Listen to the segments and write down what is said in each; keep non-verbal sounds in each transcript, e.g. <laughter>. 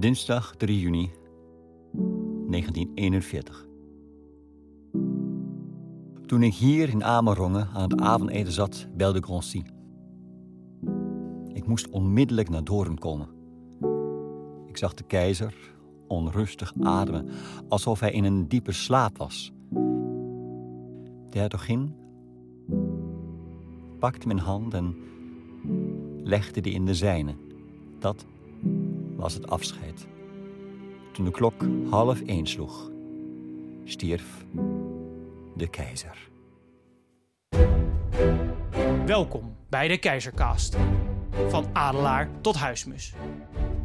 Dinsdag 3 juni 1941. Toen ik hier in Amerongen aan het avondeten zat, belde Groncy. Ik moest onmiddellijk naar Doorn komen. Ik zag de keizer onrustig ademen, alsof hij in een diepe slaap was. De hertogin pakte mijn hand en legde die in de zijne. Dat was het afscheid. Toen de klok half één sloeg, stierf de keizer. Welkom bij de Keizercast. Van adelaar tot huismus.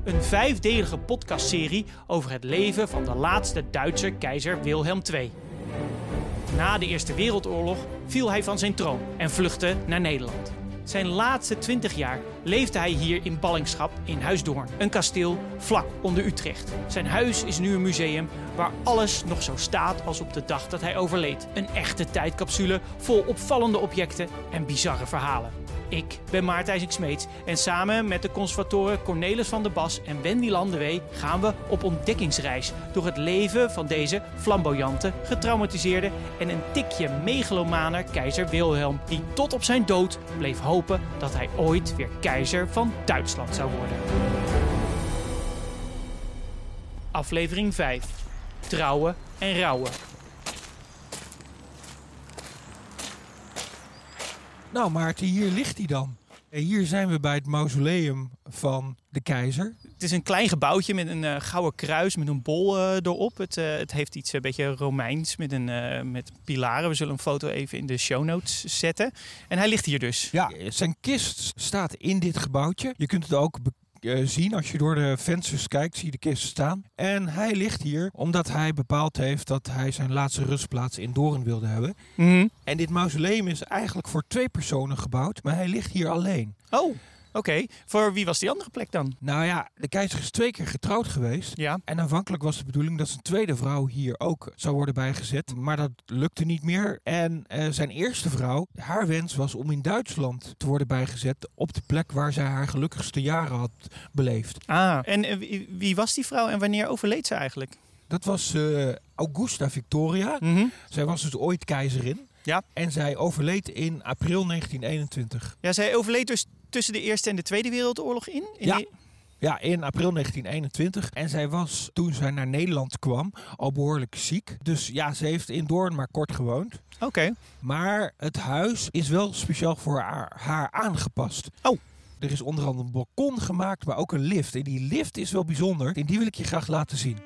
Een vijfdelige podcastserie over het leven van de laatste Duitse keizer Wilhelm II. Na de Eerste Wereldoorlog viel hij van zijn troon en vluchtte naar Nederland. Zijn laatste 20 jaar leefde hij hier in ballingschap in Huisdoorn, een kasteel vlak onder Utrecht. Zijn huis is nu een museum waar alles nog zo staat als op de dag dat hij overleed. Een echte tijdcapsule vol opvallende objecten en bizarre verhalen. Ik ben Maarten IJsink Smeets en samen met de conservatoren Cornelis van der Bas en Wendy Landewee gaan we op ontdekkingsreis door het leven van deze flamboyante, getraumatiseerde en een tikje megalomane keizer Wilhelm, die tot op zijn dood bleef hopen dat hij ooit weer keizer van Duitsland zou worden. Aflevering 5. Trouwen en rouwen. Nou Maarten, hier ligt hij dan. En Hier zijn we bij het mausoleum van de keizer. Het is een klein gebouwtje met een eh, gouden kruis met een bol eh, erop. Het, eh, het heeft iets een beetje Romeins met, een, met pilaren. We zullen een foto even in de show notes zetten. En hij ligt hier dus. Ja, zijn kist staat in dit gebouwtje. Je kunt het ook zien als je door de vensters kijkt, zie je de kist staan. En hij ligt hier omdat hij bepaald heeft dat hij zijn laatste rustplaats in Doorn wilde hebben. Mhm. En dit mausoleum is eigenlijk voor twee personen gebouwd, maar hij ligt hier alleen. Oh, oké. Voor wie was die andere plek dan? Nou ja, de keizer is twee keer getrouwd geweest. Ja. En aanvankelijk was de bedoeling dat zijn tweede vrouw hier ook zou worden bijgezet. Maar dat lukte niet meer. En eh, zijn eerste vrouw, haar wens was om in Duitsland te worden bijgezet. Op de plek waar zij haar gelukkigste jaren had beleefd. Ah, en eh, wie, was die vrouw en wanneer overleed ze eigenlijk? Dat was eh, Augusta Victoria. Mhm. Zij was dus ooit keizerin. Ja. En zij overleed in april 1921. Ja, zij overleed dus tussen de Eerste en de Tweede Wereldoorlog in? in Ja. Ja, in april 1921. En zij was toen zij naar Nederland kwam al behoorlijk ziek. Dus ja, ze heeft in Doorn maar kort gewoond. Oké. Maar het huis is wel speciaal voor haar, haar aangepast. Oh. Er is onder andere een balkon gemaakt, maar ook een lift. En die lift is wel bijzonder. En die wil ik je graag laten zien.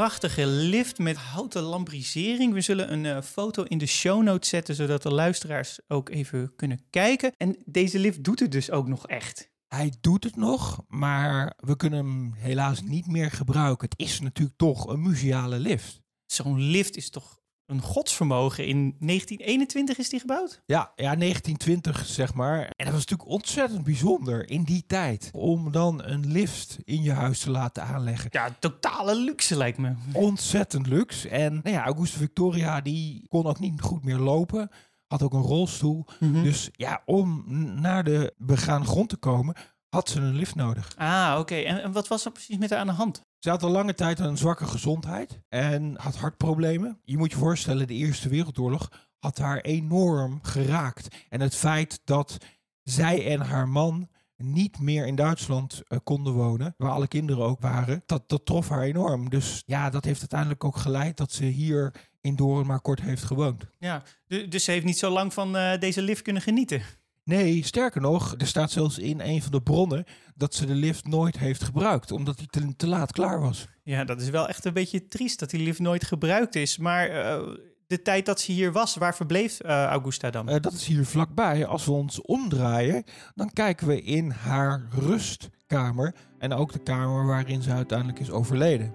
Prachtige lift met houten lambrisering. We zullen een eh, foto in de show notes zetten, zodat de luisteraars ook even kunnen kijken. En deze lift doet het dus ook nog echt. Hij doet het nog, maar we kunnen hem helaas niet meer gebruiken. Het is natuurlijk toch een museale lift. Zo'n lift is toch een godsvermogen. In 1921 is die gebouwd? Ja, ja, 1920 zeg maar. En dat was natuurlijk ontzettend bijzonder in die tijd. Om dan een lift in je huis te laten aanleggen. Ja, totale luxe lijkt me. ontzettend luxe. En nou ja, Augusta Victoria die kon ook niet goed meer lopen. Had ook een rolstoel. Mhm. Dus ja, om naar de begaan grond te komen, had ze een lift nodig. Ah, oké. En, en wat was er precies met haar aan de hand? Ze had al lange tijd een zwakke gezondheid en had hartproblemen. Je moet je voorstellen, de Eerste Wereldoorlog had haar enorm geraakt. En het feit dat zij en haar man niet meer in Duitsland eh, konden wonen, waar alle kinderen ook waren, dat, dat trof haar enorm. Dus ja, dat heeft uiteindelijk ook geleid dat ze hier in Doorn maar kort heeft gewoond. Ja, du- dus ze heeft niet zo lang van eh, deze lift kunnen genieten. Nee, sterker nog, er staat zelfs in een van de bronnen dat ze de lift nooit heeft gebruikt, omdat die te, te laat klaar was. Ja, dat is wel echt een beetje triest dat die lift nooit gebruikt is. Maar eh, de tijd dat ze hier was, waar verbleef eh, Augusta dan? Eh, dat is hier vlakbij. Als we ons omdraaien, dan kijken we in haar rustkamer. En ook de kamer waarin ze uiteindelijk is overleden.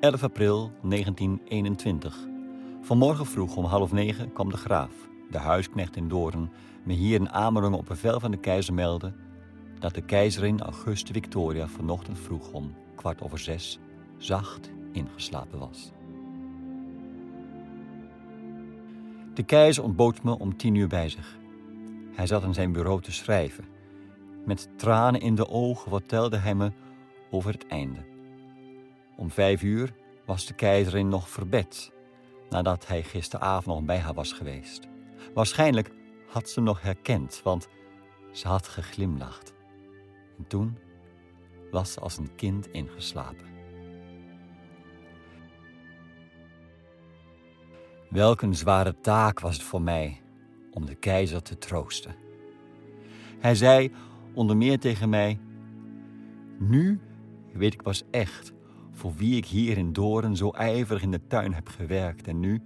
11 april 1921. Vanmorgen vroeg om half negen kwam de graaf, de huisknecht in Doorn, me hier in Amerongen op bevel van de keizer meldde dat de keizerin Auguste Victoria vanochtend vroeg om kwart over zes zacht ingeslapen was. De keizer ontbood me om tien uur bij zich. Hij zat in zijn bureau te schrijven. Met tranen in de ogen vertelde hij me over het einde. Om vijf uur was de keizerin nog verbed, nadat hij gisteravond nog bij haar was geweest. Waarschijnlijk had ze hem nog herkend, want ze had geglimlacht. En toen was ze als een kind ingeslapen. Welk een zware taak was het voor mij om de keizer te troosten. Hij zei onder meer tegen mij: Nu weet ik pas echt voor wie ik hier in Doorn zo ijverig in de tuin heb gewerkt en nu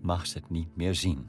mag ze het niet meer zien.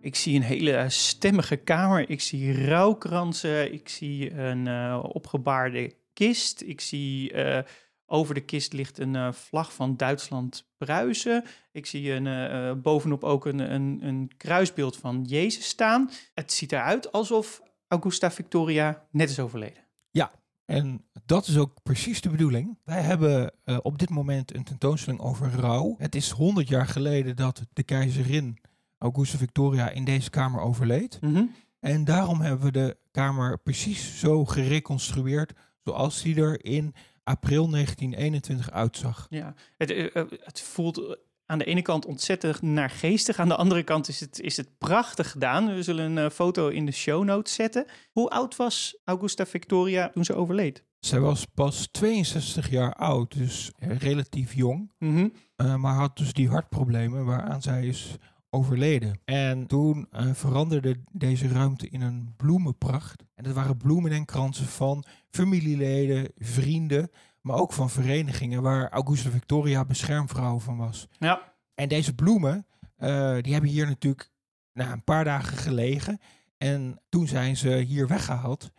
Ik zie een hele stemmige kamer. Ik zie rouwkransen. Ik zie een uh, opgebaarde kist. Ik zie uh, over de kist ligt een uh, vlag van Duitsland-Pruisen. Ik zie een, bovenop ook een, een, een kruisbeeld van Jezus staan. Het ziet eruit alsof Augusta Victoria net is overleden. Ja, en dat is ook precies de bedoeling. Wij hebben uh, op dit moment een tentoonstelling over rouw. Het is 100 jaar geleden dat de keizerin Augusta Victoria in deze kamer overleed. Mhm. En daarom hebben we de kamer precies zo gereconstrueerd zoals die er in april 1921 uitzag. Ja, het, uh, het voelt aan de ene kant ontzettend naargeestig. Aan de andere kant is het, is het prachtig gedaan. We zullen een uh, foto in de show notes zetten. Hoe oud was Augusta Victoria toen ze overleed? Zij was pas 62 jaar oud, dus relatief jong. Mm -hmm. uh, maar had dus die hartproblemen waaraan zij is overleden. En toen uh, veranderde deze ruimte in een bloemenpracht. En dat waren bloemen en kransen van familieleden, vrienden, maar ook van verenigingen waar Augusta Victoria beschermvrouw van was. Ja. En deze bloemen, uh, die hebben hier natuurlijk nou, een paar dagen gelegen. En toen zijn ze hier weggehaald.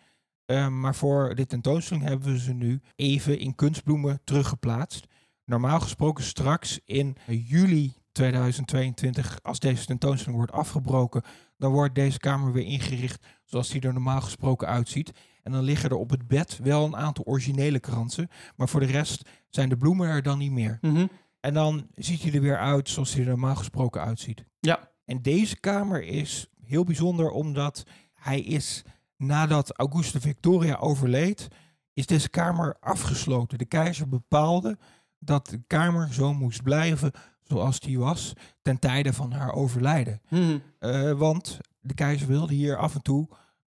Uh, maar voor de tentoonstelling hebben we ze nu even in kunstbloemen teruggeplaatst. Normaal gesproken straks in juli 2022, als deze tentoonstelling wordt afgebroken, dan wordt deze kamer weer ingericht zoals die er normaal gesproken uitziet. En dan liggen er op het bed wel een aantal originele kransen, maar voor de rest zijn de bloemen er dan niet meer. Mm -hmm. En dan ziet hij er weer uit zoals hij er normaal gesproken uitziet. Ja. En deze kamer is heel bijzonder omdat hij is, nadat Auguste Victoria overleed, is deze kamer afgesloten. De keizer bepaalde dat de kamer zo moest blijven zoals die was ten tijde van haar overlijden. Mm -hmm. uh, want de keizer wilde hier af en toe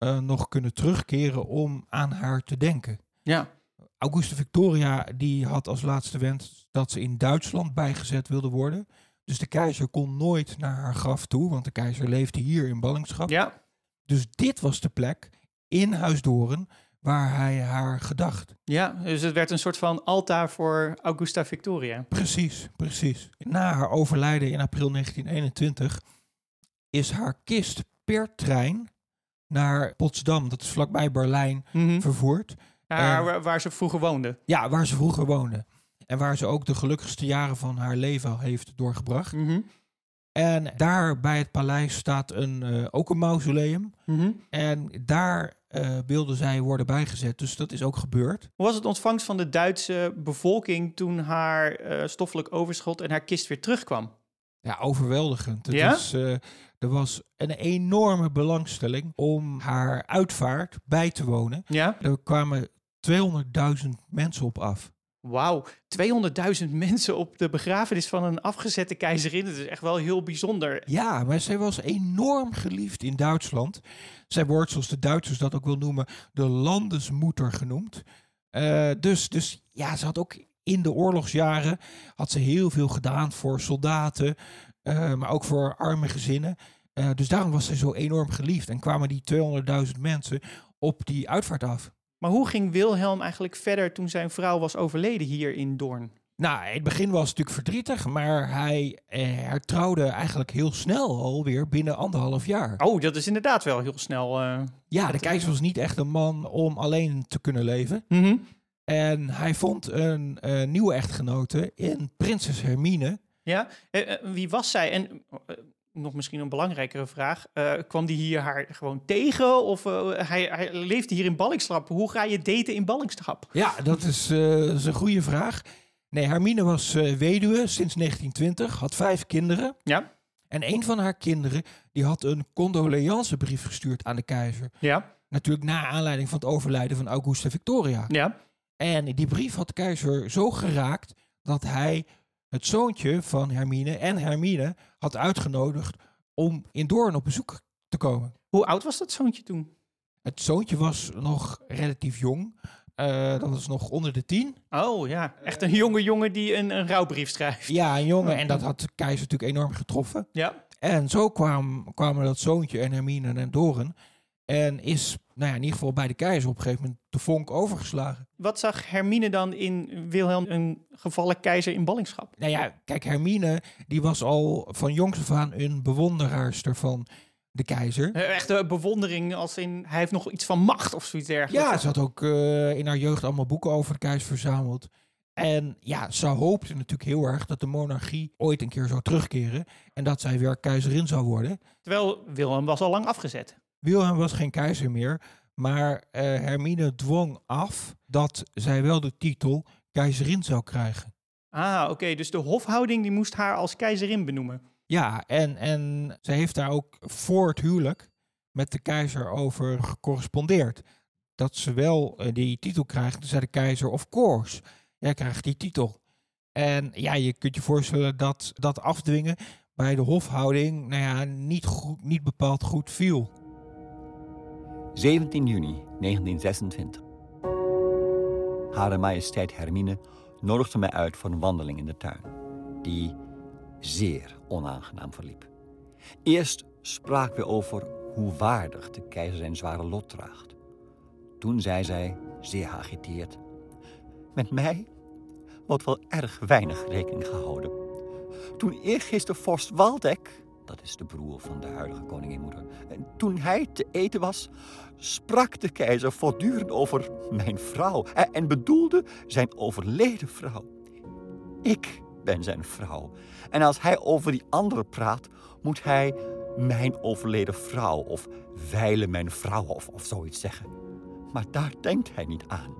uh, nog kunnen terugkeren om aan haar te denken. Ja. Auguste Victoria die had als laatste wens dat ze in Duitsland bijgezet wilde worden. Dus de keizer kon nooit naar haar graf toe, want de keizer leefde hier in ballingschap. Ja. Dus dit was de plek in Huisdoren waar hij haar gedacht. Ja, dus het werd een soort van altaar voor Augusta Victoria. Precies, precies. Na haar overlijden in april 1921 is haar kist per trein naar Potsdam, dat is vlakbij Berlijn, mm -hmm. vervoerd. Naar waar, waar ze vroeger woonde. Ja, waar ze vroeger woonde. En waar ze ook de gelukkigste jaren van haar leven heeft doorgebracht. Mm -hmm. En daar bij het paleis staat een, uh, ook een mausoleum. Mm -hmm. En daar uh, wilde zij worden bijgezet. Dus dat is ook gebeurd. Hoe was het ontvangst van de Duitse bevolking toen haar uh, stoffelijk overschot en haar kist weer terugkwam? Ja, overweldigend. Het Ja? is, er was een enorme belangstelling om haar uitvaart bij te wonen. Ja? Er kwamen 200.000 mensen op af. Wauw, 200.000 <laughs> mensen op de begrafenis van een afgezette keizerin. Dat is echt wel heel bijzonder. Ja, maar zij was enorm geliefd in Duitsland. Zij wordt, zoals de Duitsers dat ook wil noemen, de landesmoeder genoemd. Uh, dus, dus ja, ze had ook in de oorlogsjaren had ze heel veel gedaan voor soldaten, uh, maar ook voor arme gezinnen. Uh, dus daarom was ze zo enorm geliefd en kwamen die 200.000 mensen op die uitvaart af. Maar hoe ging Wilhelm eigenlijk verder toen zijn vrouw was overleden hier in Doorn? Nou, in het begin was het natuurlijk verdrietig, maar hij eh, hertrouwde eigenlijk heel snel alweer binnen anderhalf jaar. Oh, dat is inderdaad wel heel snel. Uh, ja, de keizer was niet echt een man om alleen te kunnen leven. Mm -hmm. En hij vond een nieuwe echtgenote in prinses Hermine. Ja, uh, wie was zij? En nog misschien een belangrijkere vraag. Eh, kwam die hier haar gewoon tegen? Of eh, hij, hij leefde hier in ballingschap? Hoe ga je daten in ballingschap? Ja, dat is, eh, dat is een goede vraag. Nee, Hermine was weduwe sinds 1920, had vijf kinderen. Ja. En een van haar kinderen die had een condoleancebrief gestuurd aan de keizer. Ja. Natuurlijk na aanleiding van het overlijden van Augusta Victoria. Ja. En die brief had de keizer zo geraakt dat hij het zoontje van Hermine en Hermine had uitgenodigd om in Doorn op bezoek te komen. Hoe oud was dat zoontje toen? Het zoontje was nog relatief jong. Eh, dat was nog onder de tien. Oh ja, echt een jonge jongen die een, een rouwbrief schrijft. Ja, een jongen. En dat had de keizer natuurlijk enorm getroffen. Ja. En zo kwam, kwamen dat zoontje en Hermine en Doorn. En is, nou ja, in ieder geval bij de keizer op een gegeven moment de vonk overgeslagen. Wat zag Hermine dan in Wilhelm, een gevallen keizer in ballingschap? Nou ja, kijk, Hermine, die was al van jongs af aan een bewonderaarster van de keizer. Eh, Echte bewondering als in, hij heeft nog iets van macht of zoiets dergelijks. Ja, ze had ook eh, in haar jeugd allemaal boeken over de keizer verzameld. En ja, ze hoopte natuurlijk heel erg dat de monarchie ooit een keer zou terugkeren. En dat zij weer keizerin zou worden. Terwijl Wilhelm was al lang afgezet. Wilhelm was geen keizer meer. Maar eh, Hermine dwong af dat zij wel de titel keizerin zou krijgen. Ah, oké. Dus de hofhouding die moest haar als keizerin benoemen. Ja, en, en ze heeft daar ook voor het huwelijk met de keizer over gecorrespondeerd. Dat ze wel eh, die titel krijgt. Toen zei de keizer, of course, jij krijgt die titel. En ja, je kunt je voorstellen dat dat afdwingen bij de hofhouding nou ja, niet, goed, niet bepaald goed viel. 17 juni 1926. Hare Majesteit Hermine nodigde mij uit voor een wandeling in de tuin, die zeer onaangenaam verliep. Eerst spraken we over hoe waardig de keizer zijn zware lot draagt. Toen zei zij, zeer geagiteerd, met mij wordt wel erg weinig rekening gehouden. Toen eergisteren vorst Waldeck, dat is de broer van de huidige koninginmoeder, en toen hij te eten was, sprak de keizer voortdurend over mijn vrouw en, en bedoelde zijn overleden vrouw. Ik ben zijn vrouw. En als hij over die andere praat, moet hij mijn overleden vrouw of wijlen mijn vrouw of, of zoiets zeggen. Maar daar denkt hij niet aan.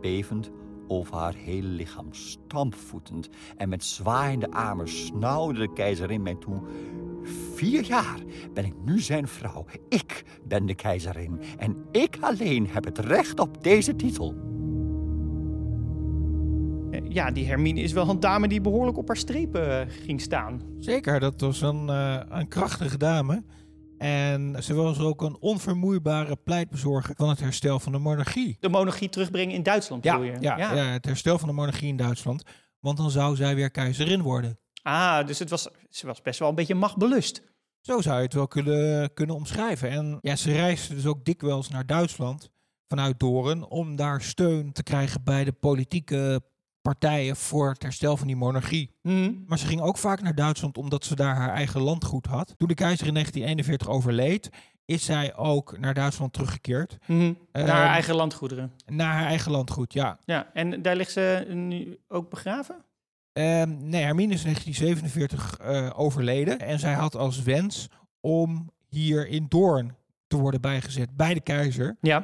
Bevend over haar hele lichaam, stampvoetend en met zwaaiende armen snauwde de keizerin mij toe. Vier jaar ben ik nu zijn vrouw. Ik ben de keizerin en ik alleen heb het recht op deze titel. Eh, Ja, die Hermine is wel een dame die behoorlijk op haar strepen eh, ging staan. Zeker, dat was een, eh, een krachtige dame. En ze was ook een onvermoeibare pleitbezorger van het herstel van de monarchie. De monarchie terugbrengen in Duitsland, Ja, je? ja, ja, het herstel van de monarchie in Duitsland. Want dan zou zij weer keizerin worden. Ah, dus het was, ze was best wel een beetje machtbelust. Zo zou je het wel kunnen, kunnen omschrijven. En ja, ze reisde dus ook dikwijls naar Duitsland vanuit Doren om daar steun te krijgen bij de politieke partijen voor het herstel van die monarchie. Hm. Maar ze ging ook vaak naar Duitsland omdat ze daar haar eigen landgoed had. Toen de keizer in 1941 overleed, is zij ook naar Duitsland teruggekeerd. Hm. Naar haar Ehm, eigen landgoederen. Naar haar eigen landgoed, ja. Ja, en daar ligt ze nu ook begraven? Ehm, nee, Hermine is in 1947 eh, overleden. En zij had als wens om hier in Doorn te worden bijgezet bij de keizer. Ja.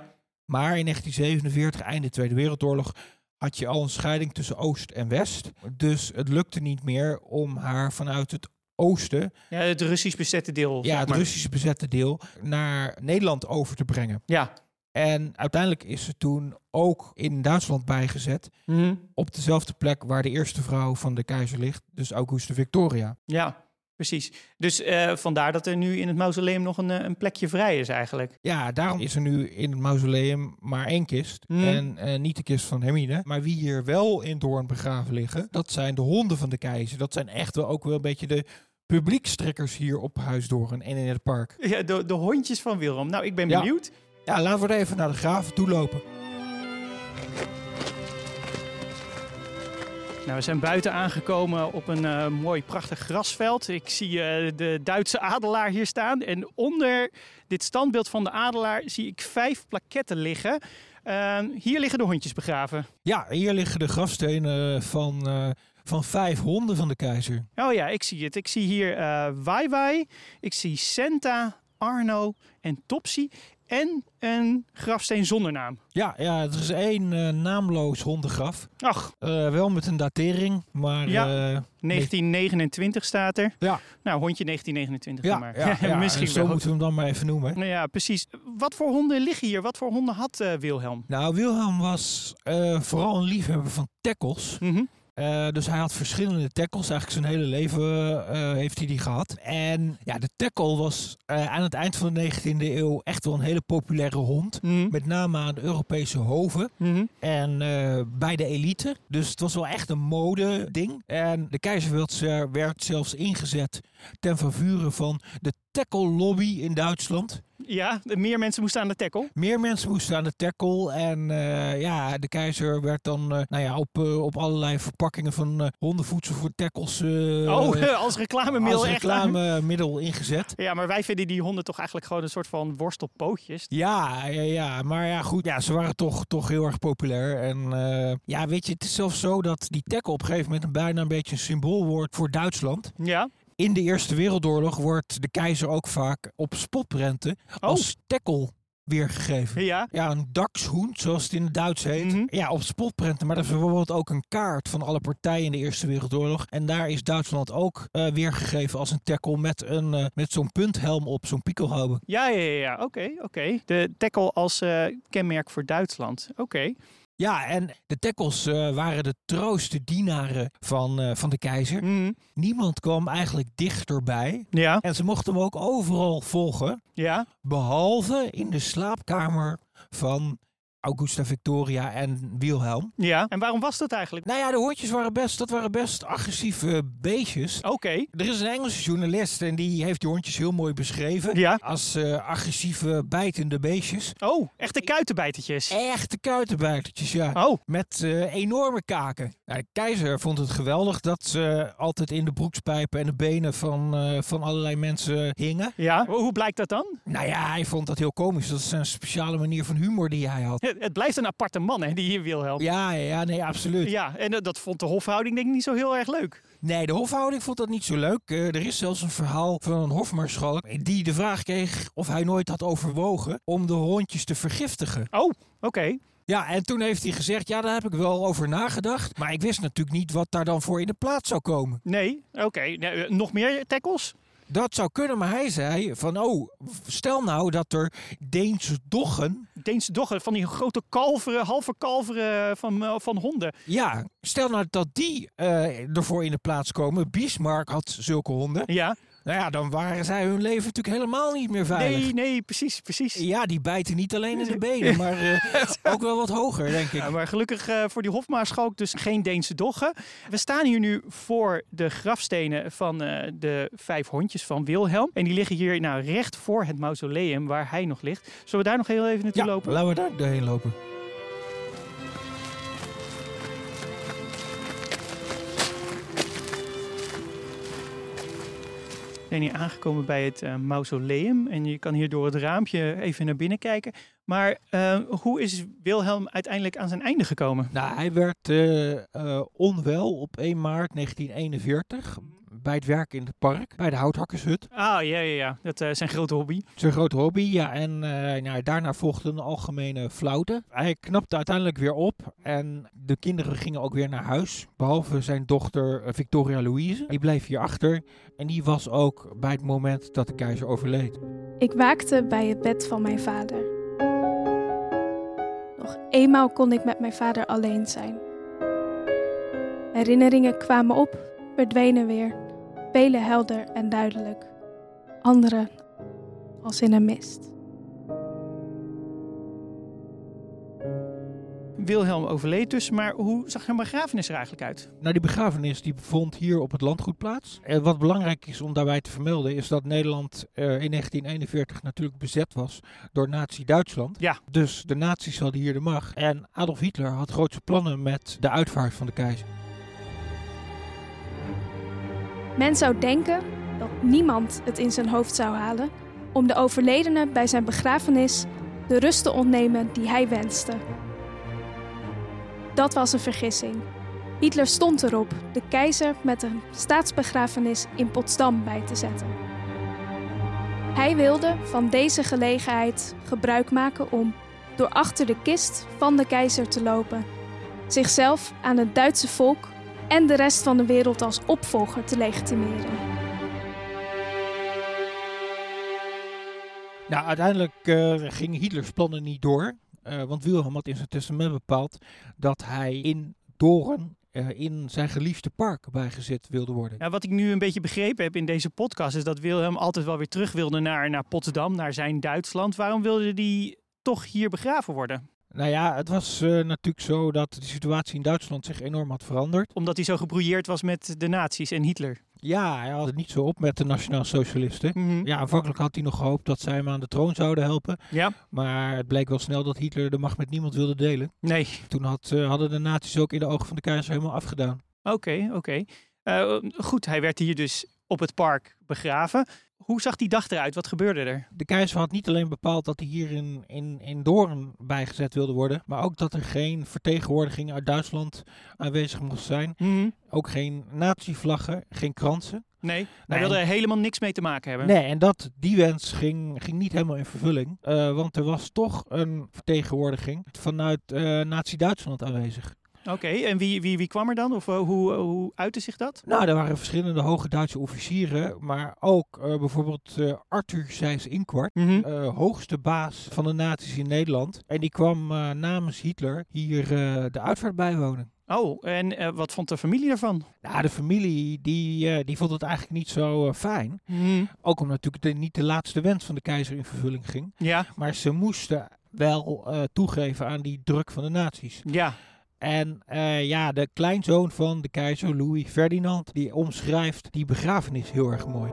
Maar in 1947, einde Tweede Wereldoorlog, had je al een scheiding tussen Oost en West. Dus het lukte niet meer om haar vanuit het oosten, ja, het Russisch bezette deel. ja, het maar. Russische bezette deel, naar Nederland over te brengen. Ja. En uiteindelijk is ze toen ook in Duitsland bijgezet. Hm. Op dezelfde plek waar de eerste vrouw van de keizer ligt, dus Auguste Victoria. Ja, precies. Dus eh, vandaar dat er nu in het mausoleum nog een, eh, een plekje vrij is eigenlijk. Ja, daarom is er nu in het mausoleum maar één kist. Hmm. En eh, niet de kist van Hermine. Maar wie hier wel in Doorn begraven liggen, dat zijn de honden van de keizer. Dat zijn echt wel ook wel een beetje de publiekstrekkers hier op Huis Doorn en in het park. Ja, de, de hondjes van Wilhelm. Nou, ik ben Ja. benieuwd. Ja, laten we er even naar de graven toe lopen. Nou, we zijn buiten aangekomen op een eh, mooi, prachtig grasveld. Ik zie eh, de Duitse adelaar hier staan. En onder dit standbeeld van de adelaar zie ik vijf plaketten liggen. Ehm, hier liggen de hondjes begraven. Ja, hier liggen de grafstenen van eh, van vijf honden van de keizer. Oh ja, ik zie het. Ik zie hier eh Wai Wai, ik zie Senta, Arno en Topsy en een grafsteen zonder naam. Ja, ja er is één eh, naamloos hondengraf. Ach, Eh, wel met een datering, maar Ja. eh, 1929 staat er. Ja. Nou, hondje 1929 ja, dan maar. ja, ja, <laughs> Misschien zo wel. moeten we hem dan maar even noemen. Nou ja, precies. Wat voor honden liggen hier? Wat voor honden had Wilhelm? Nou, Wilhelm was vooral een liefhebber van tackles. Mhm. Eh, dus hij had verschillende tackles. Eigenlijk zijn hele leven eh, heeft hij die gehad. En ja, de tackle was eh, aan het eind van de 19e eeuw echt wel een hele populaire hond. Mhm. Met name aan de Europese hoven Mhm. en bij de elite. Dus het was wel echt een mode-ding. En de keizer werd, zelfs ingezet ten faveur van de tackle lobby in Duitsland. Ja, meer mensen moesten aan de tackle. Meer mensen moesten aan de tackle. En eh, ja, de keizer werd dan eh, nou ja, op, eh, op allerlei verpakkingen van hondenvoedsel voor tackles oh, <laughs> als reclamemiddel als reclamemiddel ingezet. Ja, maar wij vinden die honden toch eigenlijk gewoon een soort van worstelpootjes. Ja, ja, ja, maar ja, goed. Ja, ze waren toch, toch heel erg populair. En ja, weet je, het is zelfs zo dat die tackle op een gegeven moment bijna een beetje een symbool wordt voor Duitsland. Ja. In de Eerste Wereldoorlog wordt de keizer ook vaak op spotprenten als tackle weergegeven. Ja. Ja, een dachshond, zoals het in het Duits heet. Mhm. Ja, op spotprenten. Maar er is bijvoorbeeld ook een kaart van alle partijen in de Eerste Wereldoorlog. En daar is Duitsland ook eh, weergegeven als een tackle met, een, eh, met zo'n punthelm op, zo'n piekelhaube. Ja, ja, ja, ja. Oké, oké. De tackle als eh, kenmerk voor Duitsland. Oké. Ja, en de tackles eh, waren de trouwste dienaren van, eh, van de keizer. Mhm. Niemand kwam eigenlijk dichterbij. Ja, En ze mochten hem ook overal volgen. ja. Behalve in de slaapkamer van Augusta Victoria en Wilhelm. Ja. En waarom was dat eigenlijk? Nou ja, de hondjes waren best, dat waren best agressieve beestjes. Oké. Er is een Engelse journalist en die heeft die hondjes heel mooi beschreven. Ja. Als eh, agressieve, bijtende beestjes. Oh, echte kuitenbijtertjes. Echte kuitenbuitertjes, ja. Oh, Met eh, enorme kaken. Nou, de keizer vond het geweldig dat ze altijd in de broekspijpen en de benen van, eh, van allerlei mensen hingen. ja. Hoe hoe blijkt dat dan? Nou ja, hij vond dat heel komisch. Dat is een speciale manier van humor die hij had. Het blijft een aparte man, hè, die hier Wilhelm. Ja, ja, ja, nee, absoluut. Ja, en dat- dat vond de hofhouding denk ik niet zo heel erg leuk. Nee, de hofhouding vond dat niet zo leuk. Eh, er is zelfs een verhaal van een hofmaarschalk die de vraag kreeg of hij nooit had overwogen om de hondjes te vergiftigen. Oh, oké. Ja, en toen heeft hij gezegd, ja, daar heb ik wel over nagedacht. Maar ik wist natuurlijk niet wat daar dan voor in de plaats zou komen. Nee, oké. Eh, nog meer tackles? Dat zou kunnen, maar hij zei van, oh, stel nou dat er Deense doggen... Deense doggen van die grote kalveren, halve kalveren van, eh, van honden. Ja, stel nou dat die eh, ervoor in de plaats komen. Bismarck had zulke honden. Ja. Nou ja, dan waren zij hun leven natuurlijk helemaal niet meer veilig. Nee, nee, precies, precies. Ja, die bijten niet alleen in de benen, maar eh, <laughs> ook wel wat hoger, denk ik. Ja, maar gelukkig eh, voor die hofmaarschalk dus geen Deense doggen. We staan hier nu voor de grafstenen van eh, de vijf hondjes van Wilhelm. En die liggen hier nou recht voor het mausoleum waar hij nog ligt. Zullen we daar nog heel even naartoe Ja, lopen? laten we daar doorheen lopen. Zijn hier aangekomen bij het eh, mausoleum. En je kan hier door het raampje even naar binnen kijken. Maar eh, hoe is Wilhelm uiteindelijk aan zijn einde gekomen? Nou, hij werd eh, onwel op 1 maart 1941 bij het werk in het park, bij de houthakkershut. Ah, ja, ja, ja. Dat is zijn grote hobby. Zijn grote hobby, ja. En eh, nou, daarna volgde een algemene flauwte. Hij knapte uiteindelijk weer op en de kinderen gingen ook weer naar huis. Behalve zijn dochter eh, Victoria Louise. Die bleef hier achter en die was ook bij het moment dat de keizer overleed. Ik waakte bij het bed van mijn vader. Nog eenmaal kon ik met mijn vader alleen zijn. Herinneringen kwamen op, verdwenen weer. Vele helder en duidelijk. Andere als in een mist. Wilhelm overleed dus, maar hoe zag zijn begrafenis er eigenlijk uit? Nou, die begrafenis die vond hier op het landgoed plaats. En wat belangrijk is om daarbij te vermelden, is dat Nederland eh, in 1941 natuurlijk bezet was door Nazi-Duitsland. Ja. Dus de nazi's hadden hier de macht. En Adolf Hitler had grootse plannen met de uitvaart van de keizer. Men zou denken dat niemand het in zijn hoofd zou halen om de overledene bij zijn begrafenis de rust te ontnemen die hij wenste. Dat was een vergissing. Hitler stond erop de keizer met een staatsbegrafenis in Potsdam bij te zetten. Hij wilde van deze gelegenheid gebruik maken om, door achter de kist van de keizer te lopen, zichzelf aan het Duitse volk en de rest van de wereld als opvolger te legitimeren. Nou, uiteindelijk uh, gingen Hitlers plannen niet door. Uh, want Wilhelm had in zijn testament bepaald dat hij in Doren uh, in zijn geliefde park bijgezet wilde worden. Ja, wat ik nu een beetje begrepen heb in deze podcast is dat Wilhelm altijd wel weer terug wilde naar, naar Potsdam, naar zijn Duitsland. Waarom wilde hij toch hier begraven worden? Nou ja, het was uh, natuurlijk zo dat de situatie in Duitsland zich enorm had veranderd. Omdat hij zo gebrouilleerd was met de nazi's en Hitler. Ja, hij had het niet zo op met de Nationaal Socialisten. Mm -hmm. Ja, aanvankelijk had hij nog gehoopt dat zij hem aan de troon zouden helpen. Ja. Maar het bleek wel snel dat Hitler de macht met niemand wilde delen. Nee. Toen had, uh, hadden de nazi's ook in de ogen van de keizer helemaal afgedaan. Oké, okay, oké. Okay. Uh, goed, hij werd hier dus op het park begraven. Hoe zag die dag eruit? Wat gebeurde er? De keizer had niet alleen bepaald dat hij hier in, in, in Doorn bijgezet wilde worden, maar ook dat er geen vertegenwoordiging uit Duitsland aanwezig moest zijn. Mm -hmm. Ook geen nazi-vlaggen, geen kransen. Nee, hij wilde er helemaal niks mee te maken hebben. Nee, en dat, die wens ging, ging niet helemaal in vervulling. Uh, want er was toch een vertegenwoordiging vanuit uh, Nazi-Duitsland aanwezig. Oké, okay, en wie, wie, wie kwam er dan? Of uh, hoe, hoe uitte zich dat? Nou, er waren verschillende hoge Duitse officieren, maar ook uh, bijvoorbeeld uh, Arthur Seyss Inquart, mm -hmm. hoogste baas van de nazi's in Nederland. En die kwam namens Hitler hier de uitvaart bijwonen. Oh, en wat vond de familie daarvan? Nou, de familie die, die vond het eigenlijk niet zo fijn. Mm. Ook omdat natuurlijk de, niet de laatste wens van de keizer in vervulling ging. Ja. Maar ze moesten wel toegeven aan die druk van de nazi's. Ja. En uh, ja, de kleinzoon van de keizer, Louis Ferdinand, die omschrijft die begrafenis heel erg mooi.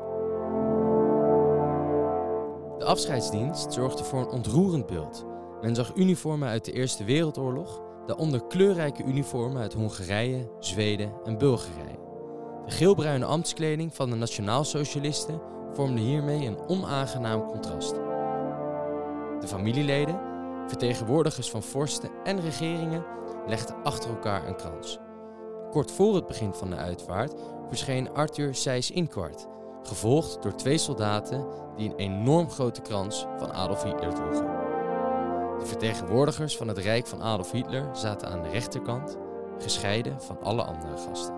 De afscheidsdienst zorgde voor een ontroerend beeld. Men zag uniformen uit de Eerste Wereldoorlog, daaronder kleurrijke uniformen uit Hongarije, Zweden en Bulgarije. De geelbruine ambtskleding van de Nationaalsocialisten vormde hiermee een onaangenaam contrast. De familieleden, vertegenwoordigers van vorsten en regeringen legden achter elkaar een krans. Kort voor het begin van de uitvaart verscheen Arthur Seyss Inquart, gevolgd door twee soldaten die een enorm grote krans van Adolf Hitler droegen. De vertegenwoordigers van het Rijk van Adolf Hitler zaten aan de rechterkant, gescheiden van alle andere gasten.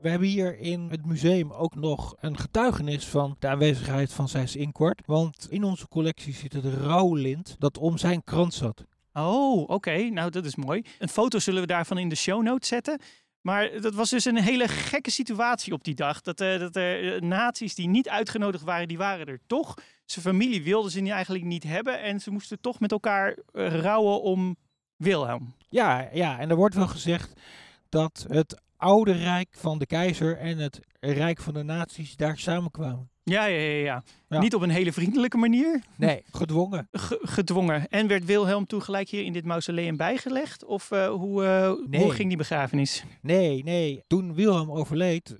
We hebben hier in het museum ook nog een getuigenis van de aanwezigheid van Seyss Inquart. Want in onze collectie zit het rouwlint dat om zijn krans zat. Oh, oké. Okay. Nou, dat is mooi. Een foto zullen we daarvan in de show notes zetten. Maar dat was dus een hele gekke situatie op die dag. Dat, uh, dat er uh, nazi's die niet uitgenodigd waren, die waren er toch. Zijn familie wilde ze eigenlijk niet hebben. En ze moesten toch met elkaar uh, rouwen om Wilhelm. Ja, ja, en er wordt wel gezegd dat het oude rijk van de keizer en het rijk van de nazi's daar samenkwamen. Ja, ja, ja, ja, ja. Niet op een hele vriendelijke manier. Nee, gedwongen. <laughs> G gedwongen. En werd Wilhelm toen gelijk hier in dit mausoleum bijgelegd? Of uh, hoe, uh, nee. hoe ging die begrafenis? Nee, nee. Toen Wilhelm overleed,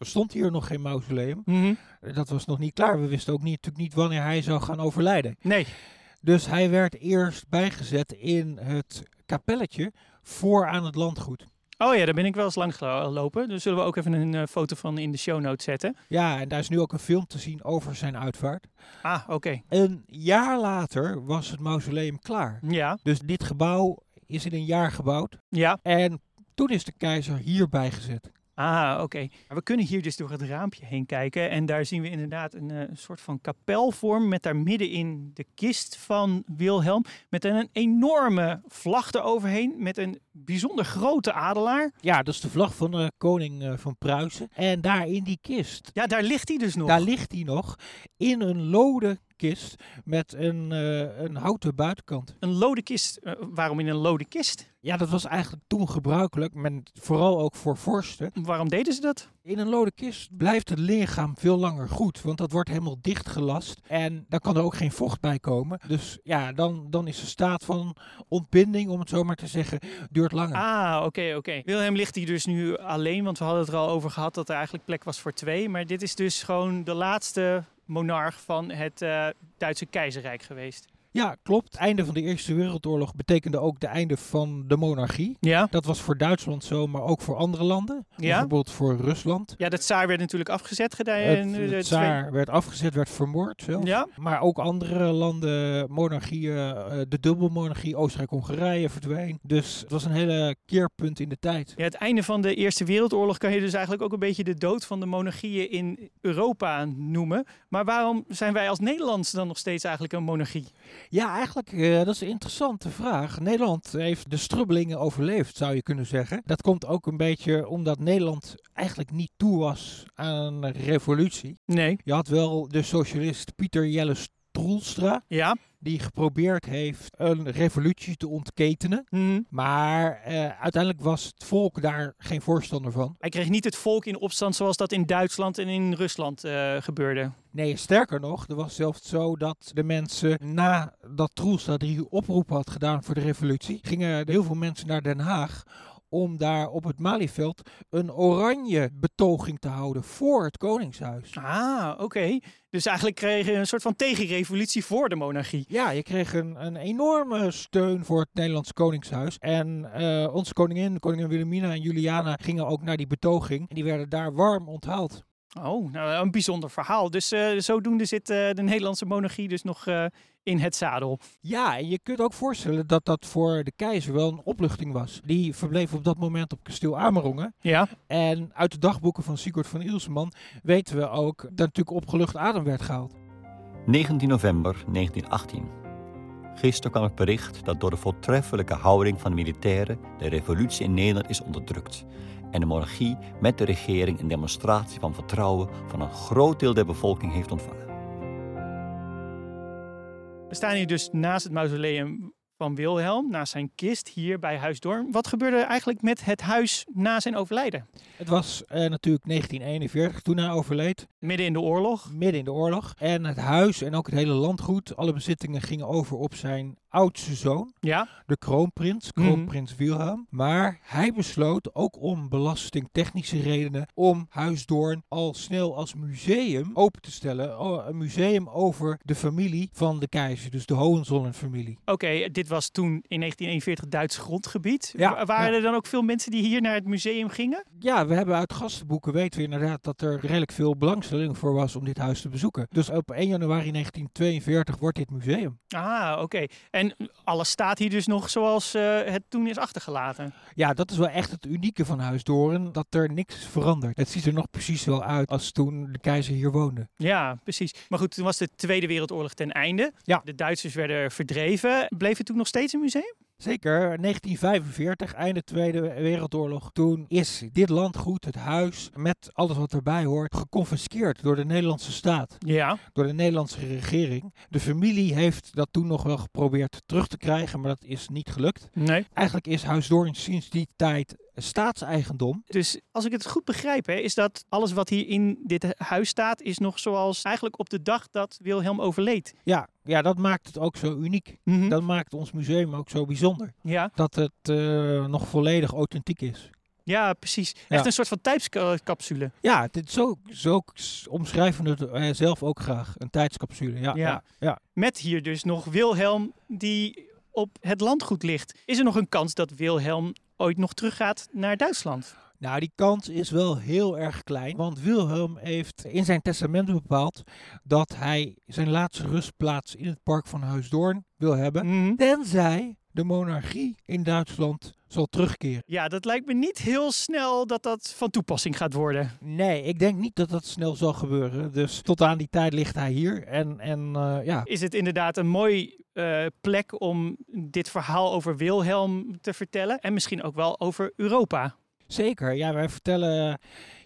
stond hier nog geen mausoleum. Mm -hmm. Dat was nog niet klaar. We wisten ook niet, natuurlijk niet wanneer hij zou gaan overlijden. Nee. Dus hij werd eerst bijgezet in het kapelletje voor aan het landgoed. Oh ja, daar ben ik wel eens lang gelopen. Dus zullen we ook even een uh, foto van in de show notes zetten. Ja, en daar is nu ook een film te zien over zijn uitvaart. Ah, oké. Okay. Een jaar later was het mausoleum klaar. Ja. Dus dit gebouw is in een jaar gebouwd. Ja. En toen is de keizer hierbij gezet. Ah, oké. Okay. We kunnen hier dus door het raampje heen kijken. En daar zien we inderdaad een, uh, soort van kapelvorm. Met daar middenin de kist van Wilhelm. Met een, een enorme vlag eroverheen. Met een bijzonder grote adelaar. Ja, dat is de vlag van de koning uh, van Pruisen. En daar in die kist. Ja, daar ligt hij dus nog. Daar ligt hij nog. In een lode kist met een, uh, een houten buitenkant. Een lode kist? Uh, waarom in een lode kist? Ja, dat was eigenlijk toen gebruikelijk, men, vooral ook voor vorsten. Waarom deden ze dat? In een lode kist blijft het lichaam veel langer goed, want dat wordt helemaal dichtgelast en daar kan er ook geen vocht bij komen. Dus ja, dan, dan is de staat van ontbinding, om het zo maar te zeggen, duurt langer. Ah, oké, oké. Wilhelm ligt hier dus nu alleen, want we hadden het er al over gehad dat er eigenlijk plek was voor twee. Maar dit is dus gewoon de laatste monarch van het uh, Duitse keizerrijk geweest. Ja, klopt. Het einde van de Eerste Wereldoorlog betekende ook de einde van de monarchie. Ja. Dat was voor Duitsland zo, maar ook voor andere landen. Ja. Bijvoorbeeld voor Rusland. Ja, de tsaar werd natuurlijk afgezet. gedaan. Het, de tsaar werd afgezet, werd vermoord zelfs. Ja. Maar ook andere landen, monarchieën, eh, de dubbelmonarchie, Oostenrijk-Hongarije verdween. Dus het was een hele keerpunt in de tijd. Ja, het einde van de Eerste Wereldoorlog kan je dus eigenlijk ook een beetje de dood van de monarchieën in Europa noemen. Maar waarom zijn wij als Nederlands dan nog steeds eigenlijk een monarchie? Ja, eigenlijk, eh, dat is een interessante vraag. Nederland heeft de strubbelingen overleefd, zou je kunnen zeggen. Dat komt ook een beetje omdat Nederland eigenlijk niet toe was aan een revolutie. Nee. Je had wel de socialist Pieter Jelle Stroelstra, Ja. Die geprobeerd heeft een revolutie te ontketenen. Mhm. Maar eh, uiteindelijk was het volk daar geen voorstander van. Hij kreeg niet het volk in opstand zoals dat in Duitsland en in Rusland eh, gebeurde. Nee, sterker nog, er was zelfs zo dat de mensen nadat Troelstra drie oproepen had gedaan voor de revolutie, gingen heel veel mensen naar Den Haag om daar op het Malieveld een oranje betoging te houden voor het Koningshuis. Ah, oké. Dus eigenlijk kreeg je een soort van tegenrevolutie voor de monarchie. Ja, je kreeg een, een enorme steun voor het Nederlandse Koningshuis. En eh, onze koningin, koningin Wilhelmina en Juliana gingen ook naar die betoging. En die werden daar warm onthaald. Oh, nou, een bijzonder verhaal. Dus eh, zodoende zit eh, de Nederlandse monarchie dus nog eh, in het zadel. Ja, en je kunt ook voorstellen dat dat voor de keizer wel een opluchting was. Die verbleef op dat moment op kasteel Amerongen. Ja. En uit de dagboeken van Sigurd van Ilseman weten we ook dat natuurlijk opgelucht adem werd gehaald. 19 november 1918. Gisteren kwam het bericht dat door de voortreffelijke houding van de militairen de revolutie in Nederland is onderdrukt en de monarchie met de regering een demonstratie van vertrouwen van een groot deel der bevolking heeft ontvangen. We staan hier dus naast het mausoleum van Wilhelm, naast zijn kist hier bij Huis Doorn. Wat gebeurde er eigenlijk met het huis na zijn overlijden? Het was eh, natuurlijk 1941 toen hij overleed, Midden in de oorlog. midden in de oorlog. En het huis en ook het hele landgoed, alle bezittingen gingen over op zijn oudste zoon, Ja. de kroonprins, Mhm. kroonprins Wilhelm. Maar hij besloot ook om belastingtechnische redenen om Huis Doorn al snel als museum open te stellen. Oh, Een museum over de familie van de keizer, dus de Hohenzollern-familie. Oké, dit was toen in 1941 Duits grondgebied. Ja, Wa- waren ja. er dan ook veel mensen die hier naar het museum gingen? Ja, we hebben uit gastenboeken weten we inderdaad dat er redelijk veel belangstelling voor was om dit huis te bezoeken. Dus op 1 januari 1942 wordt dit museum. Ah, oké. En alles staat hier dus nog zoals eh, het toen is achtergelaten. Ja, dat is wel echt het unieke van Huis Doorn, dat er niks is veranderd. Het ziet er nog precies wel uit als toen de keizer hier woonde. Ja, precies. Maar goed, toen was de Tweede Wereldoorlog ten einde. Ja. De Duitsers werden verdreven. Bleef het toen nog steeds een museum? Zeker, 1945, einde Tweede Wereldoorlog. Toen is dit landgoed, het huis, met alles wat erbij hoort, geconfiskeerd door de Nederlandse staat. Ja. Door de Nederlandse regering. De familie heeft dat toen nog wel geprobeerd terug te krijgen, maar dat is niet gelukt. Nee. Eigenlijk is Huis Doorn sinds die tijd staatseigendom. Dus als ik het goed begrijp, hè, is dat alles wat hier in dit huis staat, is nog zoals eigenlijk op de dag dat Wilhelm overleed. Ja, ja, dat maakt het ook zo uniek. Mhm. Dat maakt ons museum ook zo bijzonder. Ja. Dat het eh, nog volledig authentiek is. ja, precies. Echt Ja. een soort van tijdscapsule. Ja, dit, zo, zo omschrijven we het eh, zelf ook graag. Een tijdscapsule. Ja, Ja. ja. ja. Met hier dus nog Wilhelm die op het landgoed ligt. Is er nog een kans dat Wilhelm ooit nog teruggaat naar Duitsland? Nou, die kans is wel heel erg klein. Want Wilhelm heeft in zijn testament bepaald dat hij zijn laatste rustplaats in het park van Huisdoorn wil hebben. Mhm. Tenzij de monarchie in Duitsland zal terugkeren. Ja, dat lijkt me niet heel snel dat dat van toepassing gaat worden. Nee, ik denk niet dat dat snel zal gebeuren. Dus tot aan die tijd ligt hij hier. En, en eh, ja, Is het inderdaad een mooi eh, plek om dit verhaal over Wilhelm te vertellen. En misschien ook wel over Europa. Zeker, ja, wij vertellen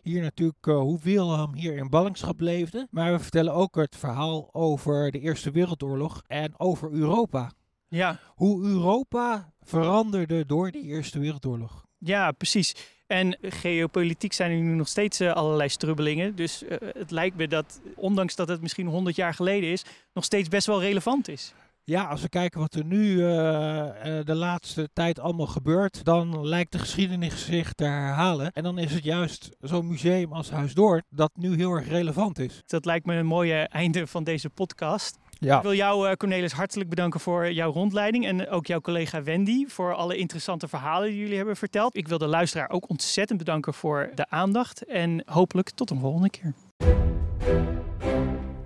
hier natuurlijk eh, hoe Wilhelm hier in ballingschap leefde. Maar we vertellen ook het verhaal over de Eerste Wereldoorlog en over Europa. Ja, Hoe Europa veranderde door die Eerste Wereldoorlog. ja precies. En geopolitiek zijn er nu nog steeds eh, allerlei strubbelingen. Dus het lijkt me dat, ondanks dat het misschien 100 jaar geleden is, nog steeds best wel relevant is. Ja, als we kijken wat er nu eh, eh, de laatste tijd allemaal gebeurt, dan lijkt de geschiedenis zich te herhalen. En dan is het juist zo'n museum als Huis Doorn dat nu heel erg relevant is. Dat lijkt me een mooie einde van deze podcast. Ja. Ik wil jou, eh, Cornelis, hartelijk bedanken voor jouw rondleiding. En ook jouw collega Wendy voor alle interessante verhalen die jullie hebben verteld. Ik wil de luisteraar ook ontzettend bedanken voor de aandacht. En hopelijk tot een volgende keer.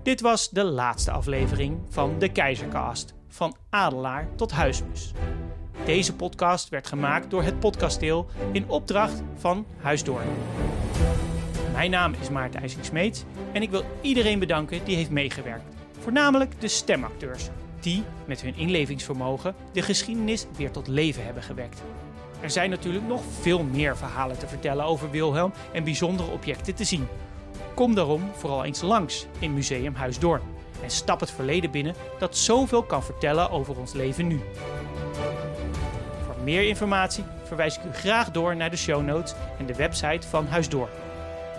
Dit was de laatste aflevering van de Keizercast. Van Adelaar tot Huismus. Deze podcast werd gemaakt door het Podcasteel in opdracht van Huisdoorn. Mijn naam is Maarten IJsing-Smeets en ik wil iedereen bedanken die heeft meegewerkt. Voornamelijk de stemacteurs, die met hun inlevingsvermogen de geschiedenis weer tot leven hebben gewekt. Er zijn natuurlijk nog veel meer verhalen te vertellen over Wilhelm en bijzondere objecten te zien. Kom daarom vooral eens langs in Museum Huisdoorn en stap het verleden binnen dat zoveel kan vertellen over ons leven nu. Voor meer informatie verwijs ik u graag door naar de show notes en de website van Huisdoorn.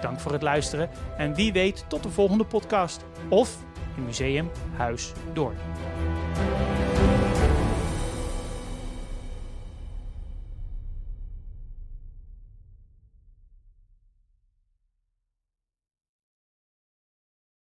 Dank voor het luisteren en wie weet tot de volgende podcast of in Museum Huis Doorn.